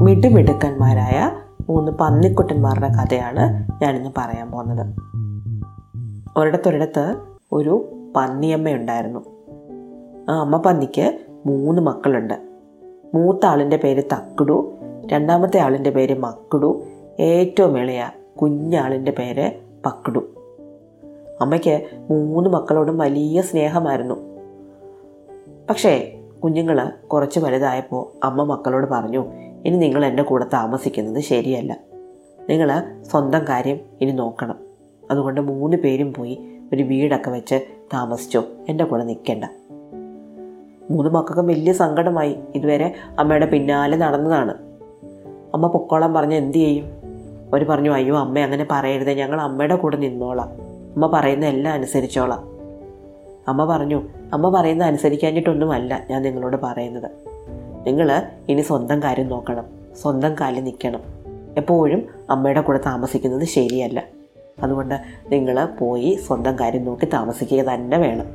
മിടുമിടുക്കന്മാരായ മൂന്ന് പന്നിക്കുട്ടന്മാരുടെ കഥയാണ് ഞാനിന്ന് പറയാൻ പോകുന്നത്. ഒരിടത്തൊരിടത്ത് ഒരു പന്നിയമ്മയുണ്ടായിരുന്നു. ആ അമ്മ പന്നിക്ക് മൂന്ന് മക്കളുണ്ട്. മൂത്ത ആളിന്റെ പേര് തക്കുടു രണ്ടാമത്തെ ആളിന്റെ പേര് മക്കുടു ഏറ്റവും ഇളയ കുഞ്ഞാളിന്റെ പേര് പക്കുടു. അമ്മയ്ക്ക് മൂന്ന് മക്കളോടും വലിയ സ്നേഹമായിരുന്നു. പക്ഷേ കുഞ്ഞുങ്ങൾ കുറച്ച് വലുതായപ്പോൾ അമ്മ മക്കളോട് പറഞ്ഞു ഇനി നിങ്ങൾ എന്റെ കൂടെ താമസിക്കുന്നത് ശരിയല്ല. നിങ്ങൾ സ്വന്തം കാര്യം ഇനി നോക്കണം. അതുകൊണ്ട് മൂന്ന് പേരും പോയി ഒരു വീടൊക്കെ വെച്ച് താമസിച്ചോ. എന്റെ കൂടെ നിൽക്കേണ്ട. മൂന്ന് മക്കൾക്കും വലിയ സങ്കടമായി. ഇതുവരെ അമ്മയുടെ പിന്നാലെ നടന്നതാണ്. അമ്മ പൊക്കോളം പറഞ്ഞ് എന്തു ചെയ്യും? അവർ പറഞ്ഞു അയ്യോ അമ്മ അങ്ങനെ പറയരുത്. ഞങ്ങൾ അമ്മയുടെ കൂടെ നിന്നോളാം. അമ്മ പറയുന്ന എല്ലാം അനുസരിച്ചോളാം. അമ്മ പറഞ്ഞു അമ്മ പറയുന്ന അനുസരിക്കാഞ്ഞിട്ടൊന്നുമല്ല ഞാൻ നിങ്ങളോട് പറയുന്നത്. നിങ്ങൾ ഇനി സ്വന്തം കാര്യം നോക്കണം. സ്വന്തം കാലിൽ നിൽക്കണം. എപ്പോഴും അമ്മയുടെ കൂടെ താമസിക്കുന്നത് ശരിയല്ല. അതുകൊണ്ട് നിങ്ങൾ പോയി സ്വന്തം കാര്യം നോക്കി താമസിക്കുക തന്നെ വേണം.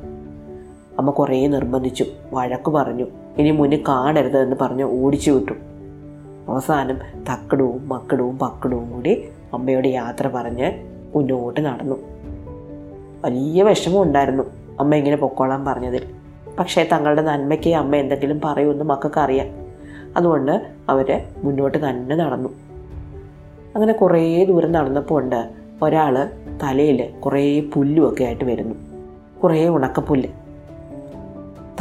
അമ്മ കുറേ നിർബന്ധിച്ചു. വഴക്ക് പറഞ്ഞു. ഇനി മുന്നിൽ കാണരുത് എന്ന് പറഞ്ഞ് ഓടിച്ചു വിട്ടു. അവസാനം തക്കടവും മക്കടവും പക്കടവും കൂടി അമ്മയോട് യാത്ര പറഞ്ഞ് മുന്നോട്ട് നടന്നു. വലിയ വിഷമം ഉണ്ടായിരുന്നു അമ്മ ഇങ്ങനെ പൊക്കോളാൻ പറഞ്ഞതിൽ. പക്ഷേ തങ്ങളുടെ നന്മയ്ക്ക് അമ്മ എന്തെങ്കിലും പറയുമെന്ന് മക്കൾക്ക് അറിയാം അതുകൊണ്ട് അവർ മുന്നോട്ട് തന്നെ നടന്നു. അങ്ങനെ കുറേ ദൂരം നടന്നപ്പോൾ ഉണ്ട് ഒരാൾ തലയിൽ കുറേ പുല്ലുമൊക്കെ ആയിട്ട് വരുന്നു. കുറേ ഉണക്കപ്പുല്ല്.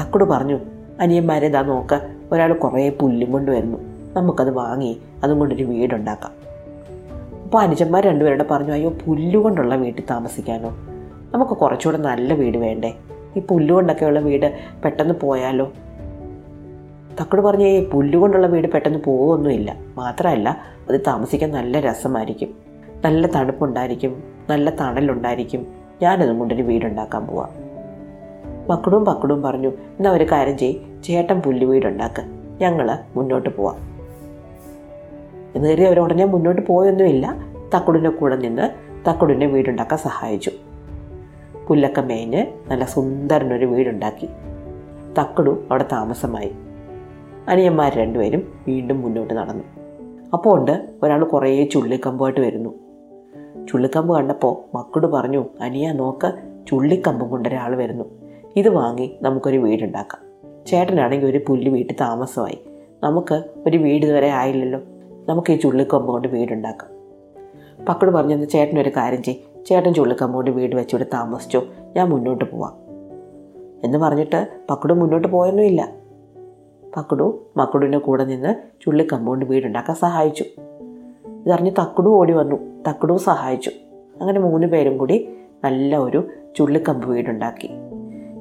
തക്കുട് പറഞ്ഞു അനിയന്മാരെ ഇതാ നോക്ക് ഒരാൾ കുറേ പുല്ലും കൊണ്ട് വരുന്നു. നമുക്കത് വാങ്ങി അതും കൊണ്ടൊരു വീടുണ്ടാക്കാം. അപ്പോൾ അനുജന്മാർ രണ്ടുപേരുടെ പറഞ്ഞു അയ്യോ പുല്ലുകൊണ്ടുള്ള വീട്ടിൽ താമസിക്കാനോ? നമുക്ക് കുറച്ചുകൂടെ നല്ല വീട് വേണ്ടേ? ഈ പുല്ലുകൊണ്ടൊക്കെയുള്ള വീട് പെട്ടെന്ന് പോയാലോ? തക്കട് പറഞ്ഞ ഈ പുല്ലുകൊണ്ടുള്ള വീട് പെട്ടെന്ന് പോവുമൊന്നുമില്ല മാത്രമല്ല അത് താമസിക്കാൻ നല്ല രസമായിരിക്കും. നല്ല തണുപ്പുണ്ടായിരിക്കും. നല്ല തണലുണ്ടായിരിക്കും. ഞാനതും കൊണ്ടൊരു വീടുണ്ടാക്കാൻ പോവാം. മക്കളും പക്കടും പറഞ്ഞു എന്നാ ഒരു കാര്യം ചെയ് ചേട്ടൻ പുല്ല് വീടുണ്ടാക്ക്. ഞങ്ങൾ മുന്നോട്ട് പോവാം. എന്ന് കയറി അവർ മുന്നോട്ട് പോയൊന്നുമില്ല. തക്കുടിന്റെ കൂടെ നിന്ന് തക്കുടിന്റെ വീടുണ്ടാക്കാൻ സഹായിച്ചു. പുല്ലൊക്കെ മേഞ്ഞ് നല്ല സുന്ദരനൊരു വീടുണ്ടാക്കി. തക്കടു അവിടെ താമസമായി. അനിയന്മാർ രണ്ടുപേരും വീണ്ടും മുന്നോട്ട് നടന്നു. അപ്പോൾ ഉണ്ട് ഒരാൾ കുറേ ചുള്ളിക്കമ്പുമായിട്ട് വരുന്നു. ചുള്ളിക്കമ്പ് കണ്ടപ്പോൾ മക്കട് പറഞ്ഞു അനിയ നോക്ക ചുള്ളിക്കമ്പും കൊണ്ടൊരാൾ വരുന്നു. ഇത് വാങ്ങി നമുക്കൊരു വീടുണ്ടാക്കാം. ചേട്ടനാണെങ്കിൽ ഒരു പുല്ല് വീട്ടിൽ താമസമായി. നമുക്ക് ഒരു വീട് ഇതുവരെ ആയില്ലല്ലോ. നമുക്ക് ഈ ചുള്ളിക്കമ്പ് കൊണ്ട് വീടുണ്ടാക്കാം. പക്കട് പറഞ്ഞു ചേട്ടനൊരു കാര്യം ചെയ്യും. ചേട്ടൻ ചുള്ളിക്കമ്പ് കൊണ്ട് വീട് വെച്ചിവിടെ താമസിച്ചു ഞാൻ മുന്നോട്ട് പോവാം. എന്ന് പറഞ്ഞിട്ട് പക്കുടു മുന്നോട്ട് പോയൊന്നുമില്ല. പക്കുടു മക്കുടുവിന്റെ കൂടെ നിന്ന് ചുള്ളിക്കമ്പ് കമ്പൗണ്ട് വീടുണ്ടാക്കാൻ സഹായിച്ചു. ഇതറിഞ്ഞ് തക്കുടു ഓടി വന്നു. തക്കുടു സഹായിച്ചു. അങ്ങനെ മൂന്ന് പേരും കൂടി നല്ല ഒരു ചുള്ളിക്കമ്പ് വീടുണ്ടാക്കി.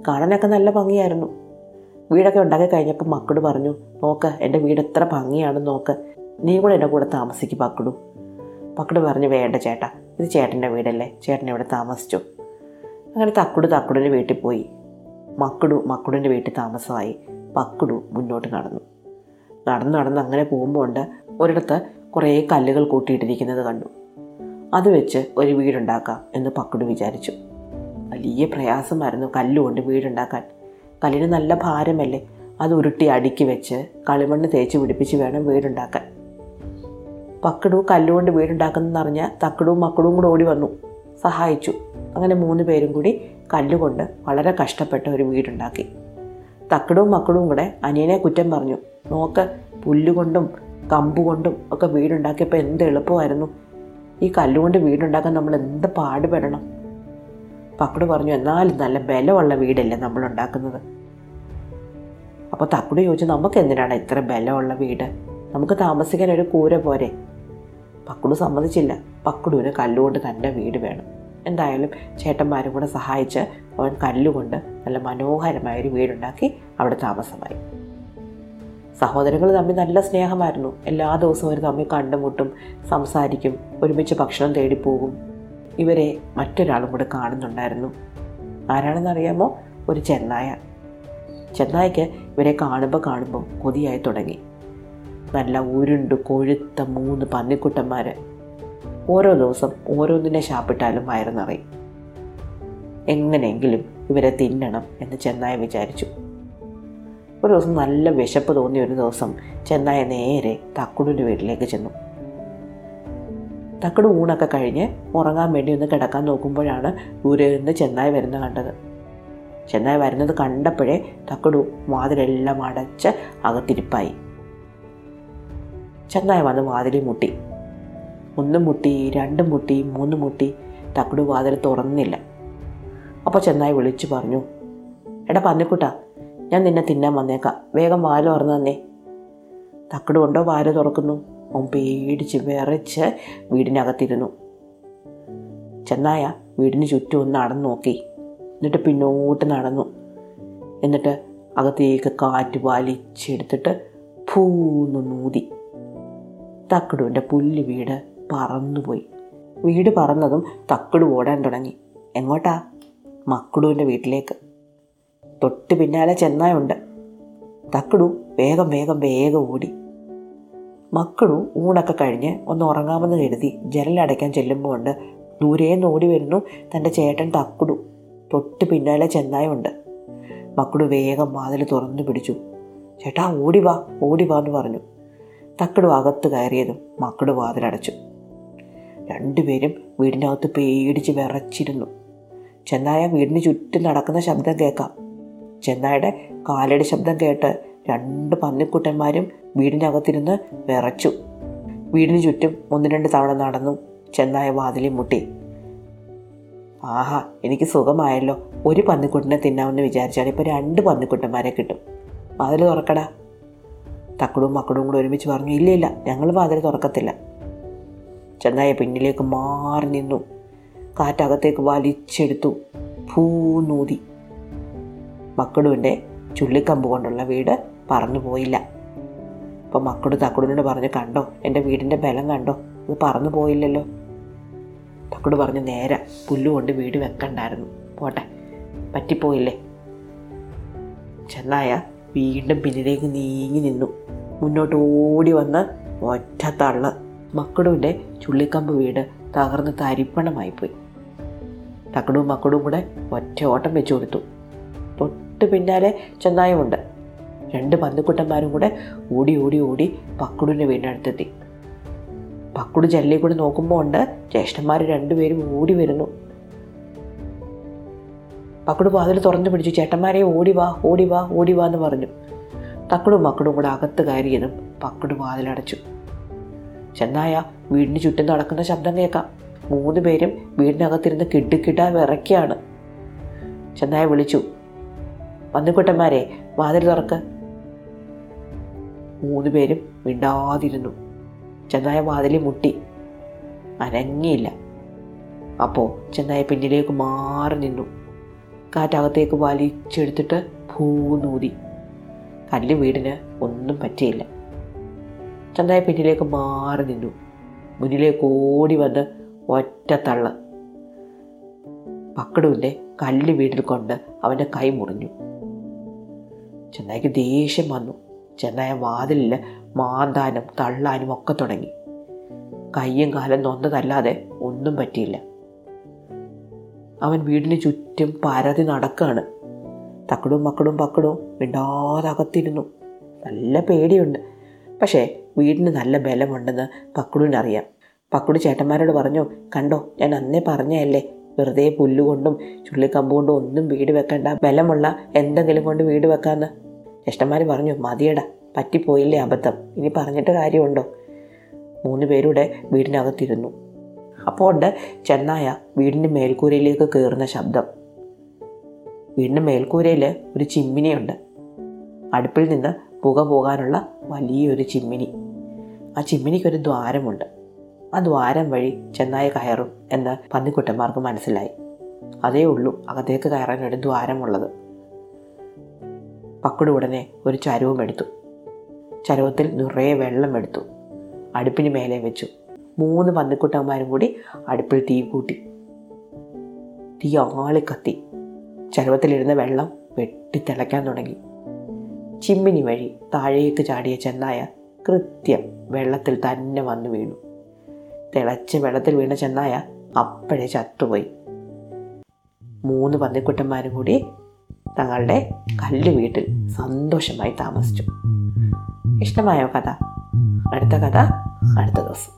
കാണാനൊക്കെ നല്ല ഭംഗിയായിരുന്നു. വീടൊക്കെ ഉണ്ടാക്കി കഴിഞ്ഞപ്പോൾ മക്കൾ പറഞ്ഞു നോക്ക് എന്റെ വീട് എത്ര ഭംഗിയാണെന്ന് നോക്ക്. നീ കൂടെ എന്റെ കൂടെ താമസിക്കും പക്കടു. പക്കട് പറഞ്ഞു വേണ്ട ചേട്ടാ ഇത് ചേട്ടന്റെ വീടല്ലേ? ചേട്ടൻ ഇവിടെ താമസിച്ചു. അങ്ങനെ തക്കുടു തക്കുടിന്റെ വീട്ടിൽ പോയി. മക്കുടു മക്കുടിന്റെ വീട്ടിൽ താമസമായി. പക്കുടു മുന്നോട്ട് നടന്നു. നടന്ന് നടന്ന് അങ്ങനെ പോകുമ്പോൾ ഉണ്ട് ഒരിടത്ത് കുറേ കല്ലുകൾ കൂട്ടിയിട്ടിരിക്കുന്നത് കണ്ടു. അത് വെച്ച് ഒരു വീടുണ്ടാക്കാം എന്ന് പക്കുടു വിചാരിച്ചു. വലിയ പ്രയാസമായിരുന്നു കല്ലുകൊണ്ട് വീടുണ്ടാക്കാൻ. കല്ലിന് നല്ല ഭാരമല്ലേ? അത് ഉരുട്ടി അടുക്കി വെച്ച് കളിമണ്ണ് തേച്ച് പിടിപ്പിച്ച് വേണം വീടുണ്ടാക്കാൻ. പക്കടു കല്ലുകൊണ്ട് വീടുണ്ടാക്കുന്നതെന്ന് അറിഞ്ഞാൽ തക്കടും മക്കളും കൂടെ ഓടി വന്നു. സഹായിച്ചു. അങ്ങനെ മൂന്ന് പേരും കൂടി കല്ലുകൊണ്ട് വളരെ കഷ്ടപ്പെട്ട ഒരു വീടുണ്ടാക്കി. തക്കടും മക്കളും കൂടെ അനിയനെ കുറ്റം പറഞ്ഞു. നോക്ക് പുല്ലുകൊണ്ടും കമ്പുകൊണ്ടും ഒക്കെ വീടുണ്ടാക്കിയപ്പോൾ എന്ത് എളുപ്പമായിരുന്നു. ഈ കല്ലുകൊണ്ട് വീടുണ്ടാക്കാൻ നമ്മൾ എന്ത് പാടുപെടണം? പക്കട് പറഞ്ഞു എന്നാലും നല്ല ബലമുള്ള വീടല്ലേ നമ്മൾ ഉണ്ടാക്കുന്നത്. അപ്പോൾ തക്കുട് ചോദിച്ചു നമുക്ക് എന്തിനാണ് ഇത്ര ബലമുള്ള വീട്? നമുക്ക് താമസിക്കാൻ ഒരു കൂര പോരെ. പക്കുടു സമ്മതിച്ചില്ല. പക്കുടുവിന് കല്ലുകൊണ്ട് തന്റെ വീട് വേണം. എന്തായാലും ചേട്ടന്മാരും കൂടെ സഹായിച്ച് അവൻ കല്ലുകൊണ്ട് നല്ല മനോഹരമായൊരു വീടുണ്ടാക്കി അവിടെ താമസമായി. സഹോദരങ്ങൾ തമ്മിൽ നല്ല സ്നേഹമായിരുന്നു. എല്ലാ ദിവസവും അവർ തമ്മിൽ കണ്ടുമുട്ടും സംസാരിക്കും ഒരുമിച്ച് ഭക്ഷണം തേടിപ്പോകും. ഇവരെ മറ്റൊരാളും കൂടെ കാണുന്നുണ്ടായിരുന്നു. ആരാണെന്നറിയാമോ? ഒരു ചെന്നായ. ചെന്നായ്ക്ക് ഇവരെ കാണുമ്പോൾ കാണുമ്പോൾ കൊതിയായി തുടങ്ങി. നല്ല ഉരുണ്ട് കൊഴുത്ത മൂന്ന് പന്നിക്കുട്ടന്മാർ ഓരോ ദിവസം ഓരോന്നിനെ ശാപ്പിട്ടാലും വയറ് നിറയും. എങ്ങനെയെങ്കിലും ഇവരെ തിന്നണം എന്ന് ചെന്നായ വിചാരിച്ചു. ഒരു ദിവസം നല്ല വിശപ്പ് തോന്നിയ ഒരു ദിവസം ചെന്നായ നേരെ തക്കുടിന്റെ വീട്ടിലേക്ക് ചെന്നു. തക്കട് ഊണൊക്കെ കഴിഞ്ഞ് ഉറങ്ങാൻ വേണ്ടി ഒന്ന് കിടക്കാൻ നോക്കുമ്പോഴാണ് ദൂരെ നിന്ന് ചെന്നായ വരുന്ന കണ്ടത്. ചെന്നായ വരുന്നത് കണ്ടപ്പോഴേ തക്കടു വാതിലെല്ലാം അടച്ച് അകത്തിരിപ്പായി. ചെന്നായ വന്ന് വാതിലിൽ മുട്ടി. ഒന്നും മുട്ടി രണ്ടും മുട്ടി മൂന്നും മുട്ടി. തക്കടു വാതിൽ തുറന്നില്ല. അപ്പോൾ ചെന്നായി വിളിച്ചു പറഞ്ഞു എടാ പന്നിക്കുട്ടാ ഞാൻ നിന്നെ തിന്നാൻ വന്നേക്കാം. വേഗം വാൽ തുറന്നു തന്നേ. തക്കട് കൊണ്ടോ വാൽ തുറക്കുന്നു? അവൻ പേടിച്ച് വിറച്ച് വീടിനകത്തിരുന്നു. ചെന്നായ വീടിന് ചുറ്റും ഒന്ന് നടന്നു നോക്കി. എന്നിട്ട് പിന്നോട്ട് നടന്നു. എന്നിട്ട് അകത്തേക്ക് കാറ്റ് വലിച്ചെടുത്തിട്ട് പൂന്ന് നൂതി തക്കടുവിന്റെ പുല്ല് വീട് പറന്നുപോയി. വീട് പറന്നതും തക്കട് ഓടാൻ തുടങ്ങി. എങ്ങോട്ടാ? മക്കിടുവിന്റെ വീട്ടിലേക്ക്. തൊട്ട് പിന്നാലെ ചെന്നായുണ്ട്. തക്കടു വേഗം വേഗം വേഗം ഓടി. മക്കളു ഊണൊക്കെ കഴിഞ്ഞ് ഒന്ന് ഉറങ്ങാമെന്ന് കരുതി ജനലടയ്ക്കാൻ ചെല്ലുമ്പോൾ ഉണ്ട് ദൂരേന്ന് ഓടി വരുന്നു തന്റെ ചേട്ടൻ തക്കുടു. തൊട്ട് പിന്നാലെ ചെന്നായുണ്ട്. മക്കളു വേഗം വാതിൽ തുറന്നു പിടിച്ചു. ചേട്ടാ ഓടി വാ ഓടി വാ എന്ന് പറഞ്ഞു. തക്കടു അകത്ത് കയറിയതും മക്കട് വാതിലടച്ചു രണ്ടുപേരും വീടിനകത്ത് പേടിച്ച് വിറച്ചിരുന്നു. ചെന്നായ വീടിന് ചുറ്റും നടക്കുന്ന ശബ്ദം കേൾക്കാം. ചെന്നായുടെ കാലടി ശബ്ദം കേട്ട് രണ്ട് പന്നിക്കുട്ടന്മാരും വീടിനകത്തിരുന്ന് വിറച്ചു. വീടിന് ചുറ്റും ഒന്ന് രണ്ട് തവണ നടന്നു ചെന്നായ വാതിലിൽ മുട്ടി. ആഹാ എനിക്ക് സുഖമായല്ലോ. ഒരു പന്നിക്കുട്ടിനെ തിന്നാമെന്ന് വിചാരിച്ചാൽ ഇപ്പോൾ രണ്ട് പന്നിക്കുട്ടന്മാരെ കിട്ടും. വാതിൽ തുറക്കടാ. തക്കടും മക്കളും കൂടെ ഒരുമിച്ച് പറഞ്ഞു ഇല്ല ഇല്ല ഞങ്ങൾ വാതിൽ തുറക്കത്തില്ല. ചെന്നായ പിന്നിലേക്ക് മാറി നിന്നു. കാറ്റകത്തേക്ക് വലിച്ചെടുത്തു. ഭൂനൂതി മക്കളുവിന്റെ ചുള്ളിക്കമ്പ് കൊണ്ടുള്ള വീട് പറഞ്ഞു പോയില്ല. അപ്പം മക്കൾ തക്കടിനോട് പറഞ്ഞു കണ്ടോ എന്റെ വീടിന്റെ ബലം കണ്ടോ? ഇത് പറന്നു പോയില്ലല്ലോ. തക്കട് പറഞ്ഞു നേരെ പുല്ലുകൊണ്ട് വീട് വെക്കണ്ടായിരുന്നു. പോട്ടെ പറ്റിപ്പോയില്ലേ? ചെന്നായ വീണ്ടും പിന്നിലേക്ക് നീങ്ങി നിന്നു. മുന്നോട്ട് ഓടി വന്ന് ഒറ്റ തള്ള മക്കടുവിന്റെ ചുള്ളിക്കമ്പ് വീട് തകർന്ന് തരിപ്പണമായിപ്പോയി. തക്കടും മക്കടും കൂടെ ഒറ്റ ഓട്ടം വെച്ചു കൊടുത്തു. തൊട്ട് പിന്നാലെ ചെന്നായമുണ്ട് രണ്ട് പന്തുക്കുട്ടന്മാരും കൂടെ ഓടി ഓടി ഓടി പക്കുടുവിന്റെ വീടിനടുത്തെത്തി. പക്കുടു ജല്ലി കൂടെ നോക്കുമ്പോൾ ഉണ്ട് ജ്യേഷ്ഠന്മാർ രണ്ടുപേരും ഓടി വരുന്നു. പക്കുട് വാതിൽ തുറന്നു പിടിച്ചു ചേട്ടന്മാരെ ഓടി വാ ഓടി വാ ഓടി വാ എന്ന് പറഞ്ഞു. തക്കടും മക്കളും കൂടെ അകത്ത് കയറിയതും പക്കടു വാതിലടച്ചു. ചെന്നായ വീടിന് ചുറ്റും നടക്കുന്ന ശബ്ദം കേൾക്കാം. മൂന്ന് പേരും വീടിനകത്തിരുന്ന് കിടുകിട വിറയ്ക്കാണ്. ചെന്നായ വിളിച്ചു പന്നിക്കുട്ടന്മാരെ വാതിൽ തുറക്ക്. മൂന്ന് പേരും മിണ്ടാതിരുന്നു. ചെന്നായ വാതിലി മുട്ടി അനങ്ങിയില്ല. അപ്പോൾ ചെന്നായ പിന്നിലേക്ക് മാറി നിന്നു. കാറ്റകത്തേക്ക് വലിച്ചെടുത്തിട്ട് ഭൂനൂതി കല്ല് വീടിന് ഒന്നും പറ്റിയില്ല. ചെന്നായ പിന്നിലേക്ക് മാറി നിന്നു. മുന്നിലേക്ക് ഓടി വന്ന് ഒറ്റ തള്ള്. പക്കടുവിന്റെ കല്ല് വീട്ടിൽ കൊണ്ട് അവന്റെ കൈ മുറിഞ്ഞു. ചെന്നായിക്ക് ദേഷ്യം വന്നു. ചെന്നായ വാതിലിൽ മാന്താനും തള്ളാനും ഒക്കെ തുടങ്ങി. കയ്യും കാലം നൊന്നതല്ലാതെ ഒന്നും പറ്റിയില്ല. അവൻ വീടിന് ചുറ്റും പരതി നടക്കാണ്. തക്കടും മക്കടും പക്കടും മിണ്ടാതെ അകത്തിരുന്നു. നല്ല പേടിയുണ്ട്. പക്ഷേ വീടിന് നല്ല ബലമുണ്ടെന്ന് പക്കുടിനറിയാം പക്കുടി ചേട്ടന്മാരോട് പറഞ്ഞു കണ്ടോ ഞാൻ അന്നേ പറഞ്ഞതല്ലേ? വെറുതെ പുല്ലുകൊണ്ടും ചുള്ളിക്കമ്പ് കൊണ്ടും ഒന്നും വീട് വെക്കണ്ട. ബലമുള്ള എന്തെങ്കിലും കൊണ്ട് വീട് വെക്കാമെന്ന് ജ്യേഷ്ഠന്മാർ പറഞ്ഞു മതിയടാ പറ്റിപ്പോയില്ലേ അബദ്ധം. ഇനി പറഞ്ഞിട്ട് കാര്യമുണ്ടോ? മൂന്ന് പേരുടെ വീടിനകത്തിരുന്നു. അപ്പോൾ ഉണ്ട് ചെന്നായ വീടിന്റെ മേൽക്കൂരയിലേക്ക് കയറുന്ന ശബ്ദം. വീടിന്റെ മേൽക്കൂരയിൽ ഒരു ചിമ്മിനിയുണ്ട്. അടുപ്പിൽ നിന്ന് പുക പോകാനുള്ള വലിയൊരു ചിമ്മിനി. ആ ചിമ്മിനിക്കൊരു ദ്വാരമുണ്ട്. ആ ദ്വാരം വഴി ചെന്നായ കയറും എന്ന് പന്നിക്കുട്ടന്മാർക്ക് മനസ്സിലായി. അതേ ഉള്ളൂ അകത്തേക്ക് കയറാൻ ഒരു ദ്വാരമുള്ളത്. പക്കുട ഉടനെ ഒരു ചരവും എടുത്തു. ചരവത്തിൽ നിറയെ വെള്ളം എടുത്തു. അടുപ്പിന് മേലെ വെച്ചു. മൂന്ന് പന്നിക്കുട്ടന്മാരും കൂടി അടുപ്പിൽ തീ കൂട്ടി. തീ ആളി കത്തി. ചരുവത്തിലിരുന്ന വെള്ളം വെട്ടിത്തിളയ്ക്കാൻ തുടങ്ങി. ചിമ്മിനി വഴി താഴേക്ക് ചാടിയ ചെന്നായ കൃത്യം വെള്ളത്തിൽ തന്നെ വന്നു വീണു. തിളച്ച് വെള്ളത്തിൽ വീണ ചെന്നായ അപ്പോഴേ ചത്തുപോയി. മൂന്ന് പന്നിക്കുട്ടന്മാരും കൂടി തങ്ങളുടെ കല്ല് വീട്ടിൽ സന്തോഷമായി താമസിച്ചു. ഇഷ്ടമായോ കഥ? അടുത്ത കഥ അടുത്ത ദിവസം.